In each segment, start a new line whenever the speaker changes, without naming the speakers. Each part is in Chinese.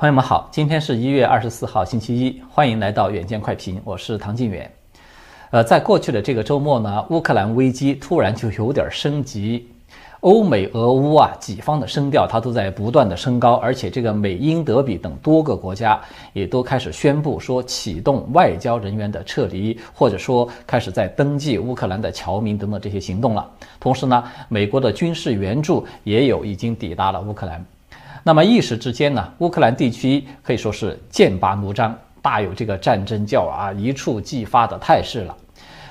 朋友们好，今天是一月二十四号，星期一，欢迎来到远见快评，我是唐晋远。呃，在过去的这个周末呢，乌克兰危机突然就有点升级，欧美俄乌啊几方的声调它都在不断的升高，而且这个美英德比等多个国家也都开始宣布说启动外交人员的撤离，或者说开始在登记乌克兰的侨民等等这些行动了。同时呢，美国的军事援助也有已经抵达了乌克兰。那么一时之间呢，乌克兰地区可以说是剑拔弩张，大有这个战争叫啊一触即发的态势了，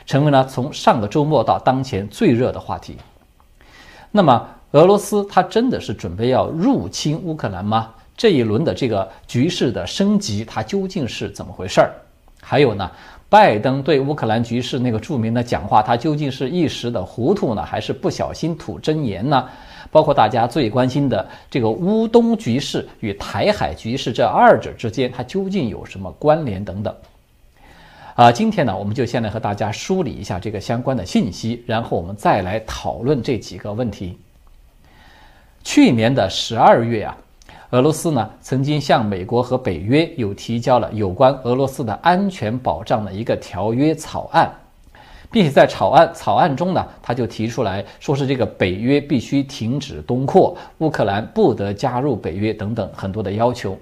成为了从上个周末到当前最热的话题。那么俄罗斯它真的是准备要入侵乌克兰吗？这一轮的这个局势的升级，它究竟是怎么回事儿？还有呢，拜登对乌克兰局势那个著名的讲话，他究竟是一时的糊涂呢，还是不小心吐真言呢？包括大家最关心的这个乌东局势与台海局势这二者之间，它究竟有什么关联等等？啊，今天呢，我们就先来和大家梳理一下这个相关的信息，然后我们再来讨论这几个问题。去年的十二月啊，俄罗斯呢曾经向美国和北约有提交了有关俄罗斯的安全保障的一个条约草案。并且在草案草案中呢，他就提出来说是这个北约必须停止东扩，乌克兰不得加入北约等等很多的要求。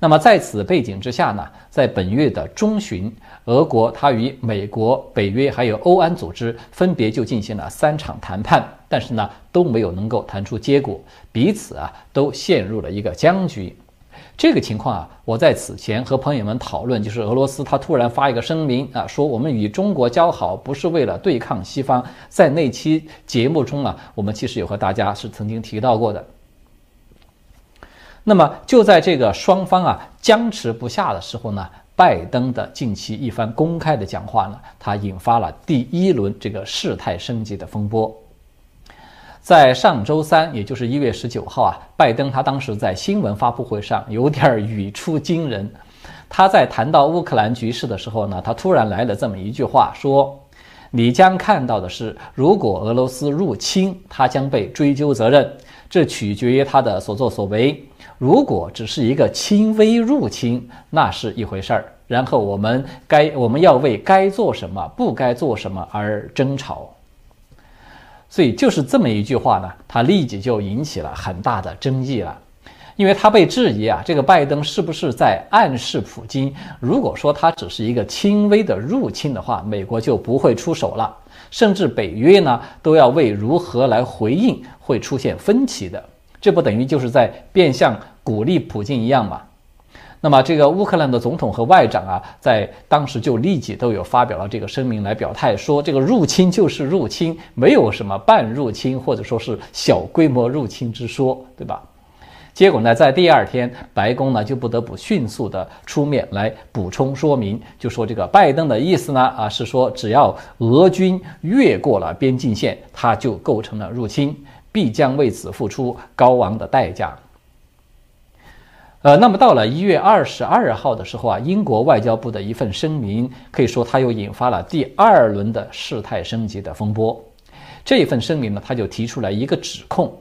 那么在此背景之下呢，在本月的中旬，俄国它与美国、北约还有欧安组织分别就进行了三场谈判，但是呢都没有能够谈出结果，彼此啊都陷入了一个僵局。这个情况啊，我在此前和朋友们讨论，就是俄罗斯他突然发一个声明啊，说我们与中国交好不是为了对抗西方。在那期节目中啊，我们其实有和大家是曾经提到过的。那么就在这个双方啊僵持不下的时候呢，拜登的近期一番公开的讲话呢，他引发了第一轮这个事态升级的风波。在上周三，也就是一月十九号啊，拜登他当时在新闻发布会上有点语出惊人。他在谈到乌克兰局势的时候呢，他突然来了这么一句话，说：“你将看到的是，如果俄罗斯入侵，他将被追究责任，这取决于他的所作所为。如果只是一个轻微入侵，那是一回事儿。然后我们该我们要为该做什么、不该做什么而争吵。”所以就是这么一句话呢，他立即就引起了很大的争议了，因为他被质疑啊，这个拜登是不是在暗示普京，如果说他只是一个轻微的入侵的话，美国就不会出手了，甚至北约呢都要为如何来回应会出现分歧的，这不等于就是在变相鼓励普京一样吗？那么，这个乌克兰的总统和外长啊，在当时就立即都有发表了这个声明来表态，说这个入侵就是入侵，没有什么半入侵或者说是小规模入侵之说，对吧？结果呢，在第二天，白宫呢就不得不迅速的出面来补充说明，就说这个拜登的意思呢，啊是说只要俄军越过了边境线，他就构成了入侵，必将为此付出高昂的代价。呃，那么到了一月二十二号的时候啊，英国外交部的一份声明，可以说它又引发了第二轮的事态升级的风波。这份声明呢，他就提出来一个指控，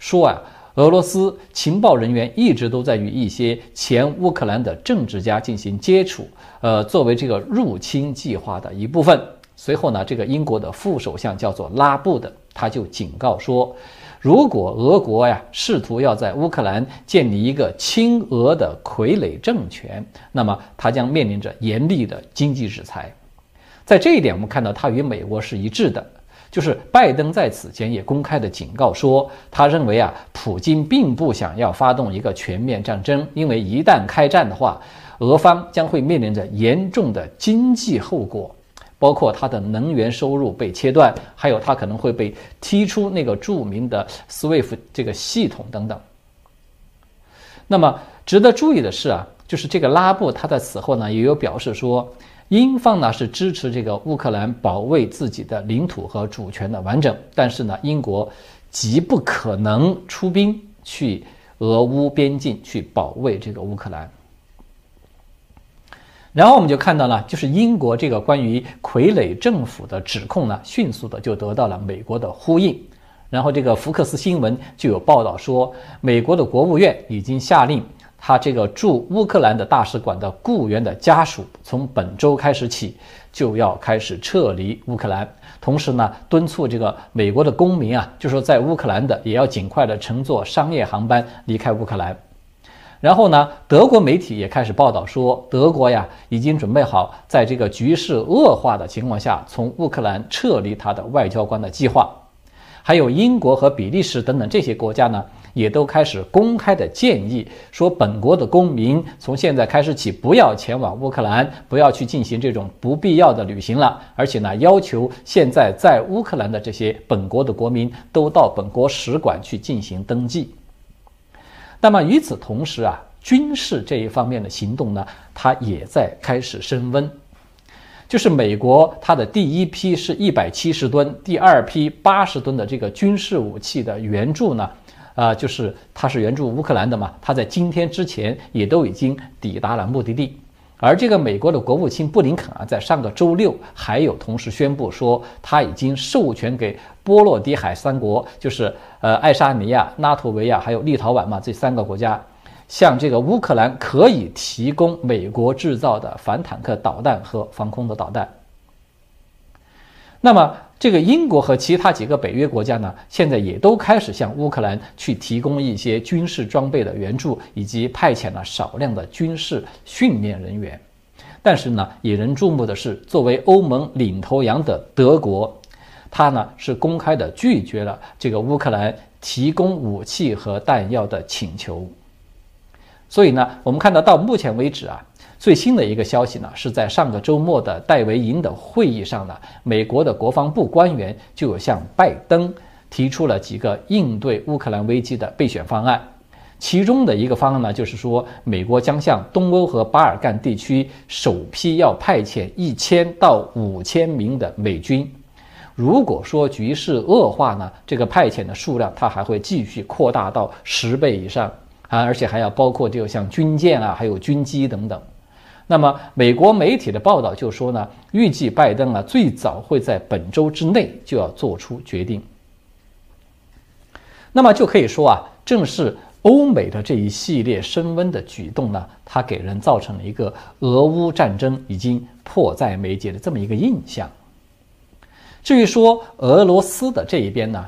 说啊，俄罗斯情报人员一直都在与一些前乌克兰的政治家进行接触，呃，作为这个入侵计划的一部分。随后呢，这个英国的副首相叫做拉布的，他就警告说。如果俄国呀试图要在乌克兰建立一个亲俄的傀儡政权，那么它将面临着严厉的经济制裁。在这一点，我们看到他与美国是一致的，就是拜登在此前也公开的警告说，他认为啊，普京并不想要发动一个全面战争，因为一旦开战的话，俄方将会面临着严重的经济后果。包括它的能源收入被切断，还有它可能会被踢出那个著名的 SWIFT 这个系统等等。那么值得注意的是啊，就是这个拉布他在此后呢也有表示说，英方呢是支持这个乌克兰保卫自己的领土和主权的完整，但是呢英国极不可能出兵去俄乌边境去保卫这个乌克兰。然后我们就看到了，就是英国这个关于傀儡政府的指控呢，迅速的就得到了美国的呼应。然后这个福克斯新闻就有报道说，美国的国务院已经下令，他这个驻乌克兰的大使馆的雇员的家属，从本周开始起就要开始撤离乌克兰。同时呢，敦促这个美国的公民啊，就说在乌克兰的也要尽快的乘坐商业航班离开乌克兰。然后呢，德国媒体也开始报道说，德国呀已经准备好在这个局势恶化的情况下，从乌克兰撤离他的外交官的计划。还有英国和比利时等等这些国家呢。也都开始公开的建议说，本国的公民从现在开始起不要前往乌克兰，不要去进行这种不必要的旅行了。而且呢，要求现在在乌克兰的这些本国的国民都到本国使馆去进行登记。那么与此同时啊，军事这一方面的行动呢，它也在开始升温。就是美国它的第一批是一百七十吨，第二批八十吨的这个军事武器的援助呢。啊，就是它是援助乌克兰的嘛，它在今天之前也都已经抵达了目的地，而这个美国的国务卿布林肯啊，在上个周六还有同时宣布说，他已经授权给波罗的海三国，就是呃爱沙尼亚、拉脱维亚还有立陶宛嘛这三个国家，向这个乌克兰可以提供美国制造的反坦克导弹和防空的导弹。那么。这个英国和其他几个北约国家呢，现在也都开始向乌克兰去提供一些军事装备的援助，以及派遣了少量的军事训练人员。但是呢，引人注目的是，作为欧盟领头羊的德国，它呢是公开的拒绝了这个乌克兰提供武器和弹药的请求。所以呢，我们看到到目前为止啊。最新的一个消息呢，是在上个周末的戴维营的会议上呢，美国的国防部官员就有向拜登提出了几个应对乌克兰危机的备选方案。其中的一个方案呢，就是说美国将向东欧和巴尔干地区首批要派遣一千到五千名的美军。如果说局势恶化呢，这个派遣的数量它还会继续扩大到十倍以上啊，而且还要包括就像军舰啊，还有军机等等。那么，美国媒体的报道就说呢，预计拜登啊最早会在本周之内就要做出决定。那么就可以说啊，正是欧美的这一系列升温的举动呢，它给人造成了一个俄乌战争已经迫在眉睫的这么一个印象。至于说俄罗斯的这一边呢？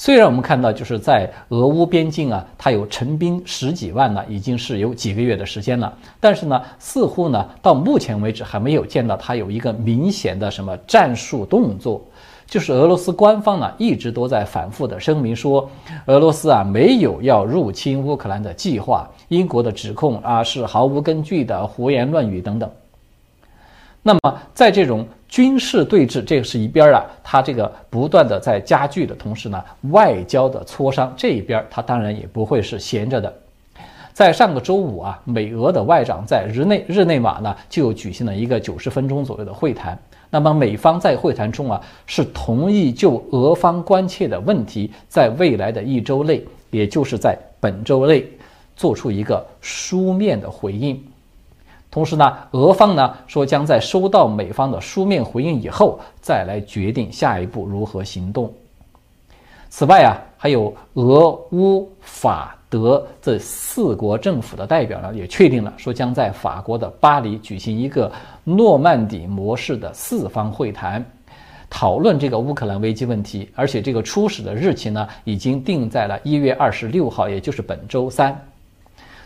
虽然我们看到，就是在俄乌边境啊，它有陈兵十几万呢，已经是有几个月的时间了。但是呢，似乎呢，到目前为止还没有见到它有一个明显的什么战术动作。就是俄罗斯官方呢，一直都在反复的声明说，俄罗斯啊没有要入侵乌克兰的计划。英国的指控啊是毫无根据的胡言乱语等等。那么在这种。军事对峙，这个是一边啊，它这个不断的在加剧的同时呢，外交的磋商这一边，它当然也不会是闲着的。在上个周五啊，美俄的外长在日内日内瓦呢，就举行了一个九十分钟左右的会谈。那么美方在会谈中啊，是同意就俄方关切的问题，在未来的一周内，也就是在本周内，做出一个书面的回应。同时呢，俄方呢说将在收到美方的书面回应以后，再来决定下一步如何行动。此外啊，还有俄乌法德这四国政府的代表呢，也确定了说将在法国的巴黎举行一个诺曼底模式的四方会谈，讨论这个乌克兰危机问题。而且这个初始的日期呢，已经定在了一月二十六号，也就是本周三。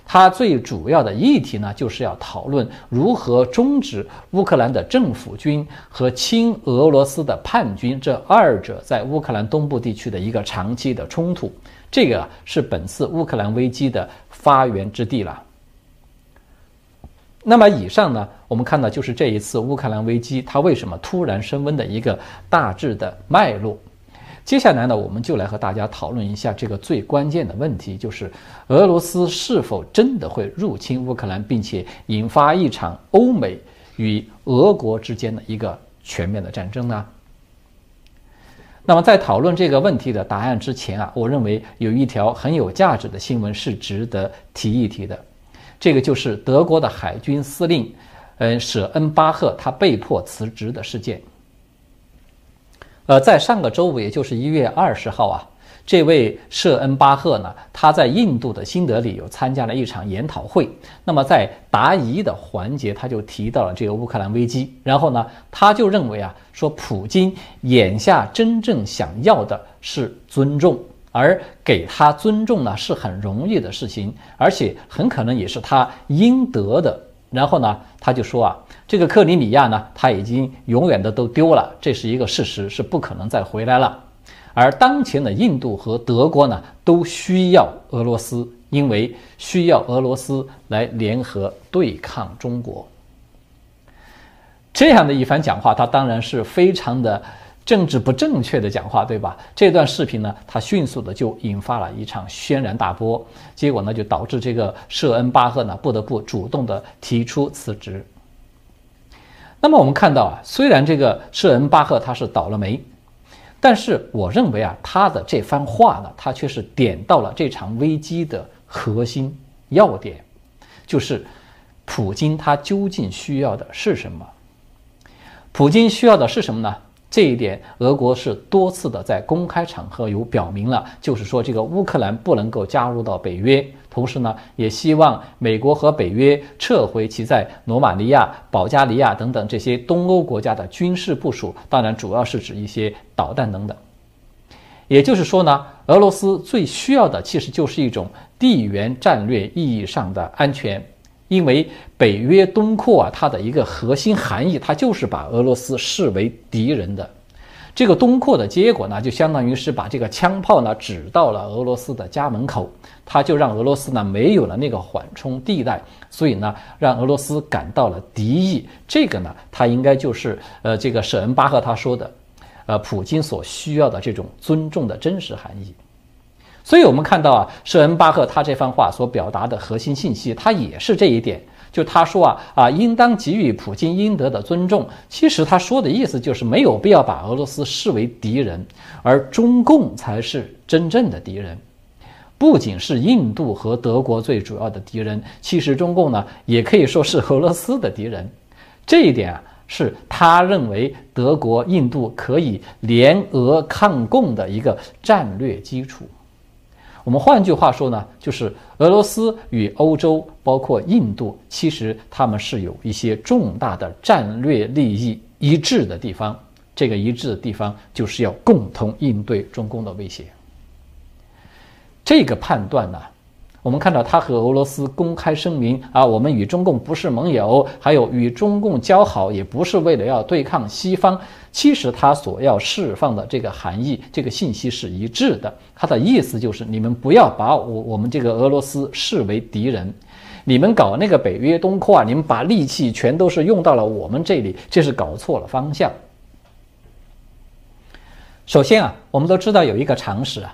它最主要的议题呢，就是要讨论如何终止乌克兰的政府军和亲俄罗斯的叛军这二者在乌克兰东部地区的一个长期的冲突。这个是本次乌克兰危机的发源之地了。那么以上呢，我们看到就是这一次乌克兰危机它为什么突然升温的一个大致的脉络。接下来呢，我们就来和大家讨论一下这个最关键的问题，就是俄罗斯是否真的会入侵乌克兰，并且引发一场欧美与俄国之间的一个全面的战争呢？那么在讨论这个问题的答案之前啊，我认为有一条很有价值的新闻是值得提一提的，这个就是德国的海军司令，嗯，舍恩巴赫他被迫辞职的事件。呃，在上个周五，也就是一月二十号啊，这位舍恩巴赫呢，他在印度的新德里有参加了一场研讨会。那么在答疑的环节，他就提到了这个乌克兰危机。然后呢，他就认为啊，说普京眼下真正想要的是尊重，而给他尊重呢是很容易的事情，而且很可能也是他应得的。然后呢，他就说啊，这个克里米亚呢，他已经永远的都丢了，这是一个事实，是不可能再回来了。而当前的印度和德国呢，都需要俄罗斯，因为需要俄罗斯来联合对抗中国。这样的一番讲话，他当然是非常的政治不正确的讲话，对吧？这段视频呢，它迅速的就引发了一场轩然大波，结果呢，就导致这个舍恩巴赫呢不得不主动的提出辞职。那么我们看到啊，虽然这个舍恩巴赫他是倒了霉。但是我认为啊，他的这番话呢，他却是点到了这场危机的核心要点，就是普京他究竟需要的是什么？普京需要的是什么呢？这一点，俄国是多次的在公开场合有表明了，就是说这个乌克兰不能够加入到北约，同时呢，也希望美国和北约撤回其在罗马尼亚、保加利亚等等这些东欧国家的军事部署，当然主要是指一些导弹等等。也就是说呢，俄罗斯最需要的其实就是一种地缘战略意义上的安全。因为北约东扩啊，它的一个核心含义，它就是把俄罗斯视为敌人的。这个东扩的结果呢，就相当于是把这个枪炮呢指到了俄罗斯的家门口，它就让俄罗斯呢没有了那个缓冲地带，所以呢，让俄罗斯感到了敌意。这个呢，它应该就是呃，这个舍恩巴赫他说的，呃，普京所需要的这种尊重的真实含义。所以，我们看到啊，舍恩巴赫他这番话所表达的核心信息，他也是这一点。就他说啊啊，应当给予普京应得的尊重。其实他说的意思就是没有必要把俄罗斯视为敌人，而中共才是真正的敌人。不仅是印度和德国最主要的敌人，其实中共呢也可以说是俄罗斯的敌人。这一点啊，是他认为德国、印度可以联俄抗共的一个战略基础。我们换句话说呢，就是俄罗斯与欧洲，包括印度，其实他们是有一些重大的战略利益一致的地方。这个一致的地方，就是要共同应对中共的威胁。这个判断呢？我们看到他和俄罗斯公开声明啊，我们与中共不是盟友，还有与中共交好也不是为了要对抗西方。其实他所要释放的这个含义、这个信息是一致的。他的意思就是，你们不要把我我们这个俄罗斯视为敌人，你们搞那个北约东扩啊，你们把力气全都是用到了我们这里，这是搞错了方向。首先啊，我们都知道有一个常识啊。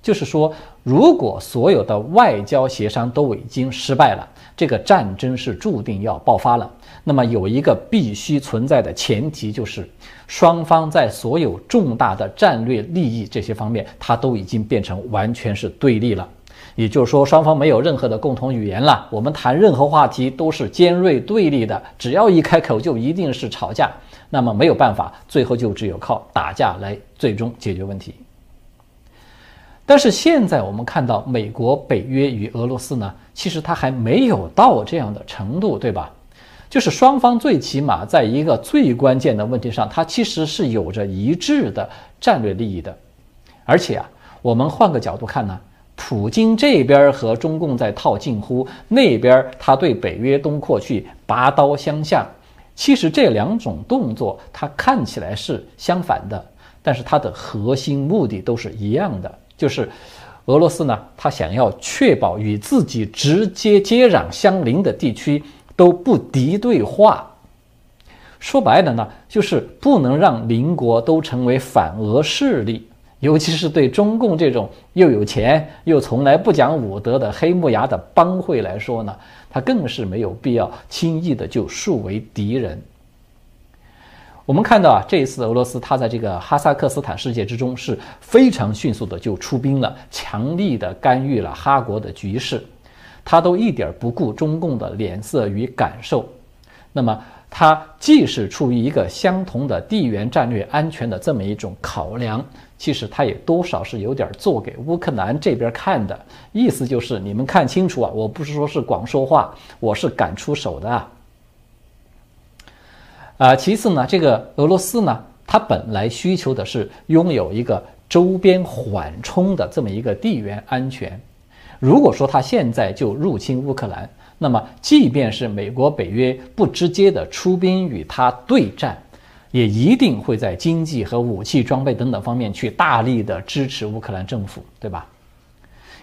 就是说，如果所有的外交协商都已经失败了，这个战争是注定要爆发了。那么有一个必须存在的前提，就是双方在所有重大的战略利益这些方面，它都已经变成完全是对立了。也就是说，双方没有任何的共同语言了。我们谈任何话题都是尖锐对立的，只要一开口就一定是吵架。那么没有办法，最后就只有靠打架来最终解决问题。但是现在我们看到，美国、北约与俄罗斯呢，其实它还没有到这样的程度，对吧？就是双方最起码在一个最关键的问题上，它其实是有着一致的战略利益的。而且啊，我们换个角度看呢，普京这边和中共在套近乎，那边他对北约东扩去拔刀相向，其实这两种动作它看起来是相反的，但是它的核心目的都是一样的。就是俄罗斯呢，他想要确保与自己直接接壤相邻的地区都不敌对化。说白了呢，就是不能让邻国都成为反俄势力。尤其是对中共这种又有钱又从来不讲武德的黑木牙的帮会来说呢，他更是没有必要轻易的就树为敌人。我们看到啊，这一次俄罗斯它在这个哈萨克斯坦事件之中是非常迅速的就出兵了，强力的干预了哈国的局势，他都一点不顾中共的脸色与感受。那么，他既是出于一个相同的地缘战略安全的这么一种考量，其实他也多少是有点做给乌克兰这边看的，意思就是你们看清楚啊，我不是说是光说话，我是敢出手的啊。啊，其次呢，这个俄罗斯呢，它本来需求的是拥有一个周边缓冲的这么一个地缘安全。如果说他现在就入侵乌克兰，那么即便是美国、北约不直接的出兵与他对战，也一定会在经济和武器装备等等方面去大力的支持乌克兰政府，对吧？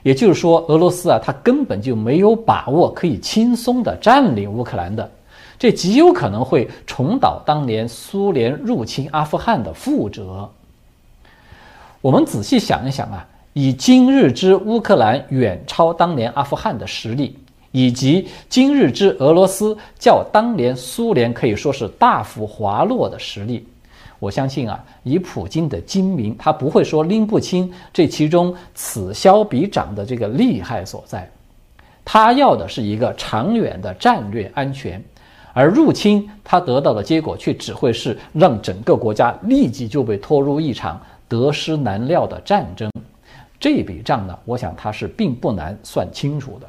也就是说，俄罗斯啊，他根本就没有把握可以轻松的占领乌克兰的。这极有可能会重蹈当年苏联入侵阿富汗的覆辙。我们仔细想一想啊，以今日之乌克兰远超当年阿富汗的实力，以及今日之俄罗斯较当年苏联可以说是大幅滑落的实力，我相信啊，以普京的精明，他不会说拎不清这其中此消彼长的这个厉害所在。他要的是一个长远的战略安全。而入侵，他得到的结果却只会是让整个国家立即就被拖入一场得失难料的战争。这笔账呢，我想他是并不难算清楚的。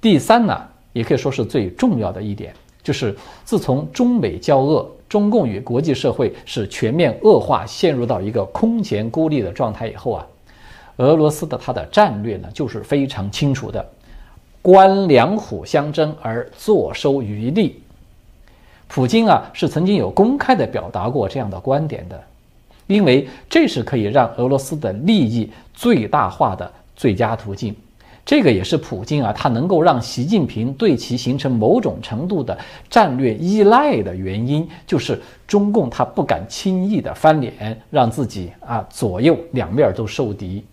第三呢，也可以说是最重要的一点，就是自从中美交恶，中共与国际社会是全面恶化，陷入到一个空前孤立的状态以后啊，俄罗斯的他的战略呢，就是非常清楚的。官两虎相争而坐收渔利，普京啊是曾经有公开的表达过这样的观点的，因为这是可以让俄罗斯的利益最大化的最佳途径。这个也是普京啊他能够让习近平对其形成某种程度的战略依赖的原因，就是中共他不敢轻易的翻脸，让自己啊左右两面都受敌。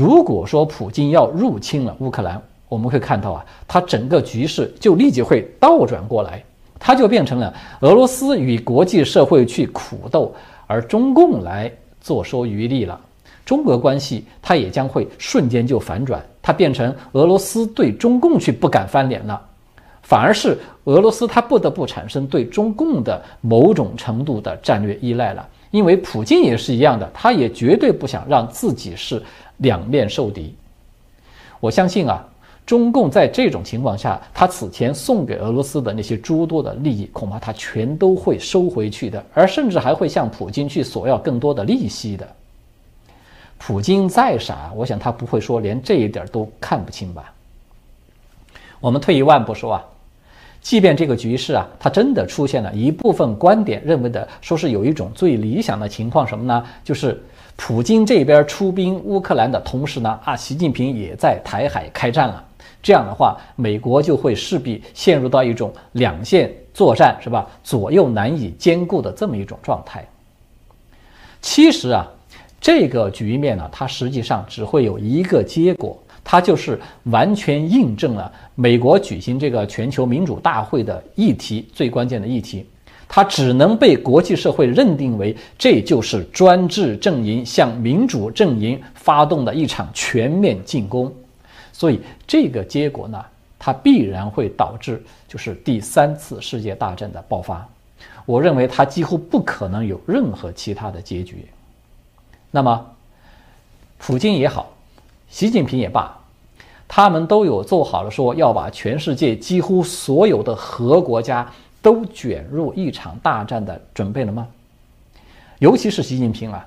如果说普京要入侵了乌克兰，我们会看到啊，他整个局势就立即会倒转过来，他就变成了俄罗斯与国际社会去苦斗，而中共来坐收渔利了。中俄关系它也将会瞬间就反转，它变成俄罗斯对中共去不敢翻脸了，反而是俄罗斯它不得不产生对中共的某种程度的战略依赖了。因为普京也是一样的，他也绝对不想让自己是两面受敌。我相信啊，中共在这种情况下，他此前送给俄罗斯的那些诸多的利益，恐怕他全都会收回去的，而甚至还会向普京去索要更多的利息的。普京再傻，我想他不会说连这一点都看不清吧？我们退一万步说啊。即便这个局势啊，它真的出现了一部分观点认为的，说是有一种最理想的情况什么呢？就是普京这边出兵乌克兰的同时呢，啊，习近平也在台海开战了。这样的话，美国就会势必陷入到一种两线作战，是吧？左右难以兼顾的这么一种状态。其实啊，这个局面呢，它实际上只会有一个结果。它就是完全印证了美国举行这个全球民主大会的议题最关键的议题，它只能被国际社会认定为这就是专制阵营向民主阵营发动的一场全面进攻，所以这个结果呢，它必然会导致就是第三次世界大战的爆发。我认为它几乎不可能有任何其他的结局。那么，普京也好。习近平也罢，他们都有做好了说要把全世界几乎所有的核国家都卷入一场大战的准备了吗？尤其是习近平啊，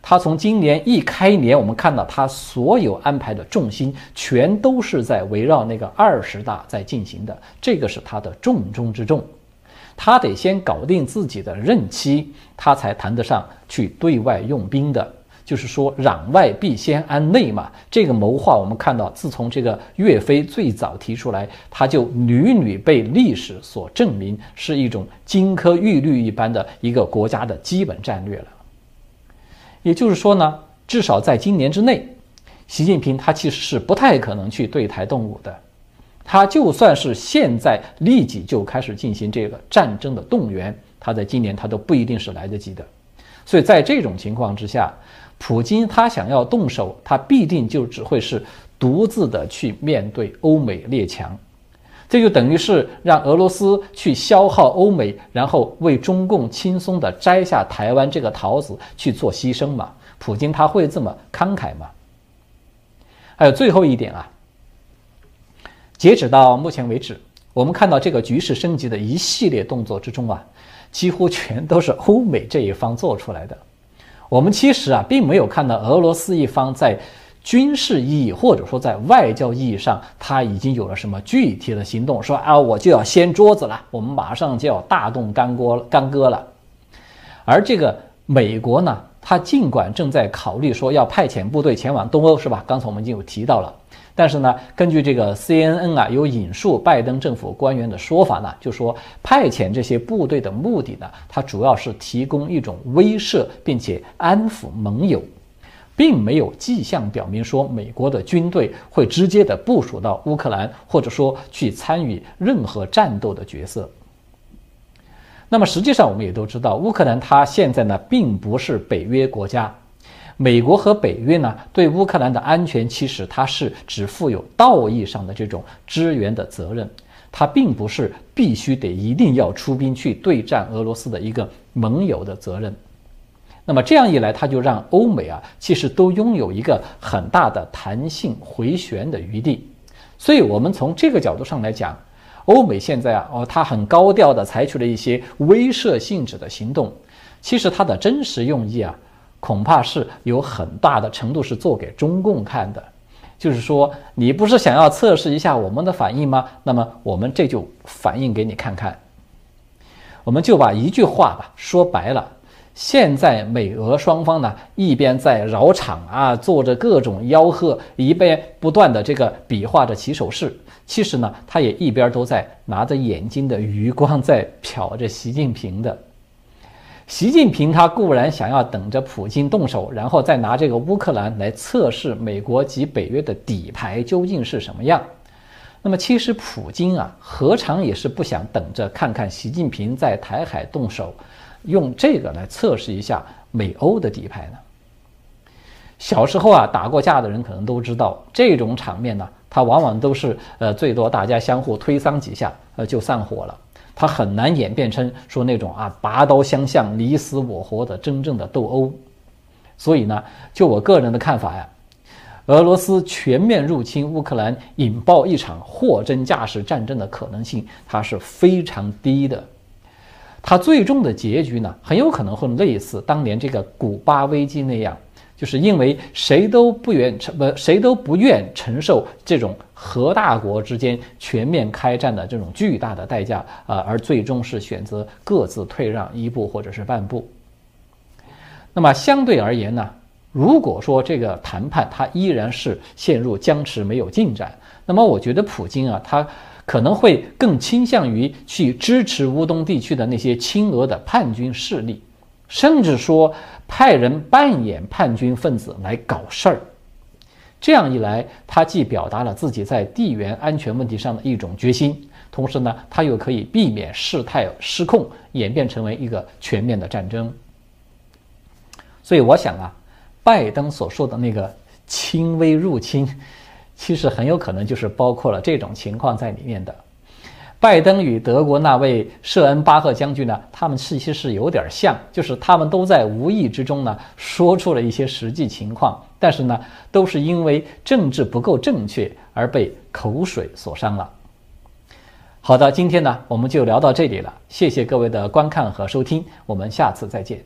他从今年一开年，我们看到他所有安排的重心全都是在围绕那个二十大在进行的，这个是他的重中之重，他得先搞定自己的任期，他才谈得上去对外用兵的。就是说，攘外必先安内嘛。这个谋划，我们看到，自从这个岳飞最早提出来，他就屡屡被历史所证明，是一种金科玉律一般的一个国家的基本战略了。也就是说呢，至少在今年之内，习近平他其实是不太可能去对台动武的。他就算是现在立即就开始进行这个战争的动员，他在今年他都不一定是来得及的。所以在这种情况之下，普京他想要动手，他必定就只会是独自的去面对欧美列强。这就等于是让俄罗斯去消耗欧美，然后为中共轻松的摘下台湾这个桃子去做牺牲嘛？普京他会这么慷慨吗？还有最后一点啊，截止到目前为止，我们看到这个局势升级的一系列动作之中啊，几乎全都是欧美这一方做出来的。我们其实啊，并没有看到俄罗斯一方在。军事意义或者说在外交意义上，他已经有了什么具体的行动？说啊，我就要掀桌子了，我们马上就要大动干锅干戈了。而这个美国呢，他尽管正在考虑说要派遣部队前往东欧，是吧？刚才我们已经有提到了。但是呢，根据这个 CNN 啊，有引述拜登政府官员的说法呢，就说派遣这些部队的目的呢，它主要是提供一种威慑，并且安抚盟友。并没有迹象表明说美国的军队会直接的部署到乌克兰，或者说去参与任何战斗的角色。那么实际上我们也都知道，乌克兰它现在呢并不是北约国家，美国和北约呢对乌克兰的安全其实它是只负有道义上的这种支援的责任，它并不是必须得一定要出兵去对战俄罗斯的一个盟友的责任。那么这样一来，它就让欧美啊，其实都拥有一个很大的弹性回旋的余地。所以，我们从这个角度上来讲，欧美现在啊，哦，他很高调的采取了一些威慑性质的行动。其实他的真实用意啊，恐怕是有很大的程度是做给中共看的。就是说，你不是想要测试一下我们的反应吗？那么我们这就反应给你看看。我们就把一句话吧说白了。现在美俄双方呢，一边在绕场啊，做着各种吆喝，一边不断的这个比划着起手势。其实呢，他也一边都在拿着眼睛的余光在瞟着习近平的。习近平他固然想要等着普京动手，然后再拿这个乌克兰来测试美国及北约的底牌究竟是什么样。那么其实普京啊，何尝也是不想等着看看习近平在台海动手。用这个来测试一下美欧的底牌呢？小时候啊打过架的人可能都知道，这种场面呢，它往往都是呃最多大家相互推搡几下，呃就散伙了。它很难演变成说那种啊拔刀相向、你死我活的真正的斗殴。所以呢，就我个人的看法呀，俄罗斯全面入侵乌克兰，引爆一场货真价实战争的可能性，它是非常低的。它最终的结局呢，很有可能会类似当年这个古巴危机那样，就是因为谁都不愿承不谁都不愿承受这种核大国之间全面开战的这种巨大的代价啊，而最终是选择各自退让一步或者是半步。那么相对而言呢，如果说这个谈判它依然是陷入僵持没有进展，那么我觉得普京啊，他。可能会更倾向于去支持乌东地区的那些亲俄的叛军势力，甚至说派人扮演叛军分子来搞事儿。这样一来，他既表达了自己在地缘安全问题上的一种决心，同时呢，他又可以避免事态失控演变成为一个全面的战争。所以，我想啊，拜登所说的那个轻微入侵。其实很有可能就是包括了这种情况在里面的。拜登与德国那位舍恩巴赫将军呢，他们其实是有点像，就是他们都在无意之中呢说出了一些实际情况，但是呢，都是因为政治不够正确而被口水所伤了。好的，今天呢我们就聊到这里了，谢谢各位的观看和收听，我们下次再见。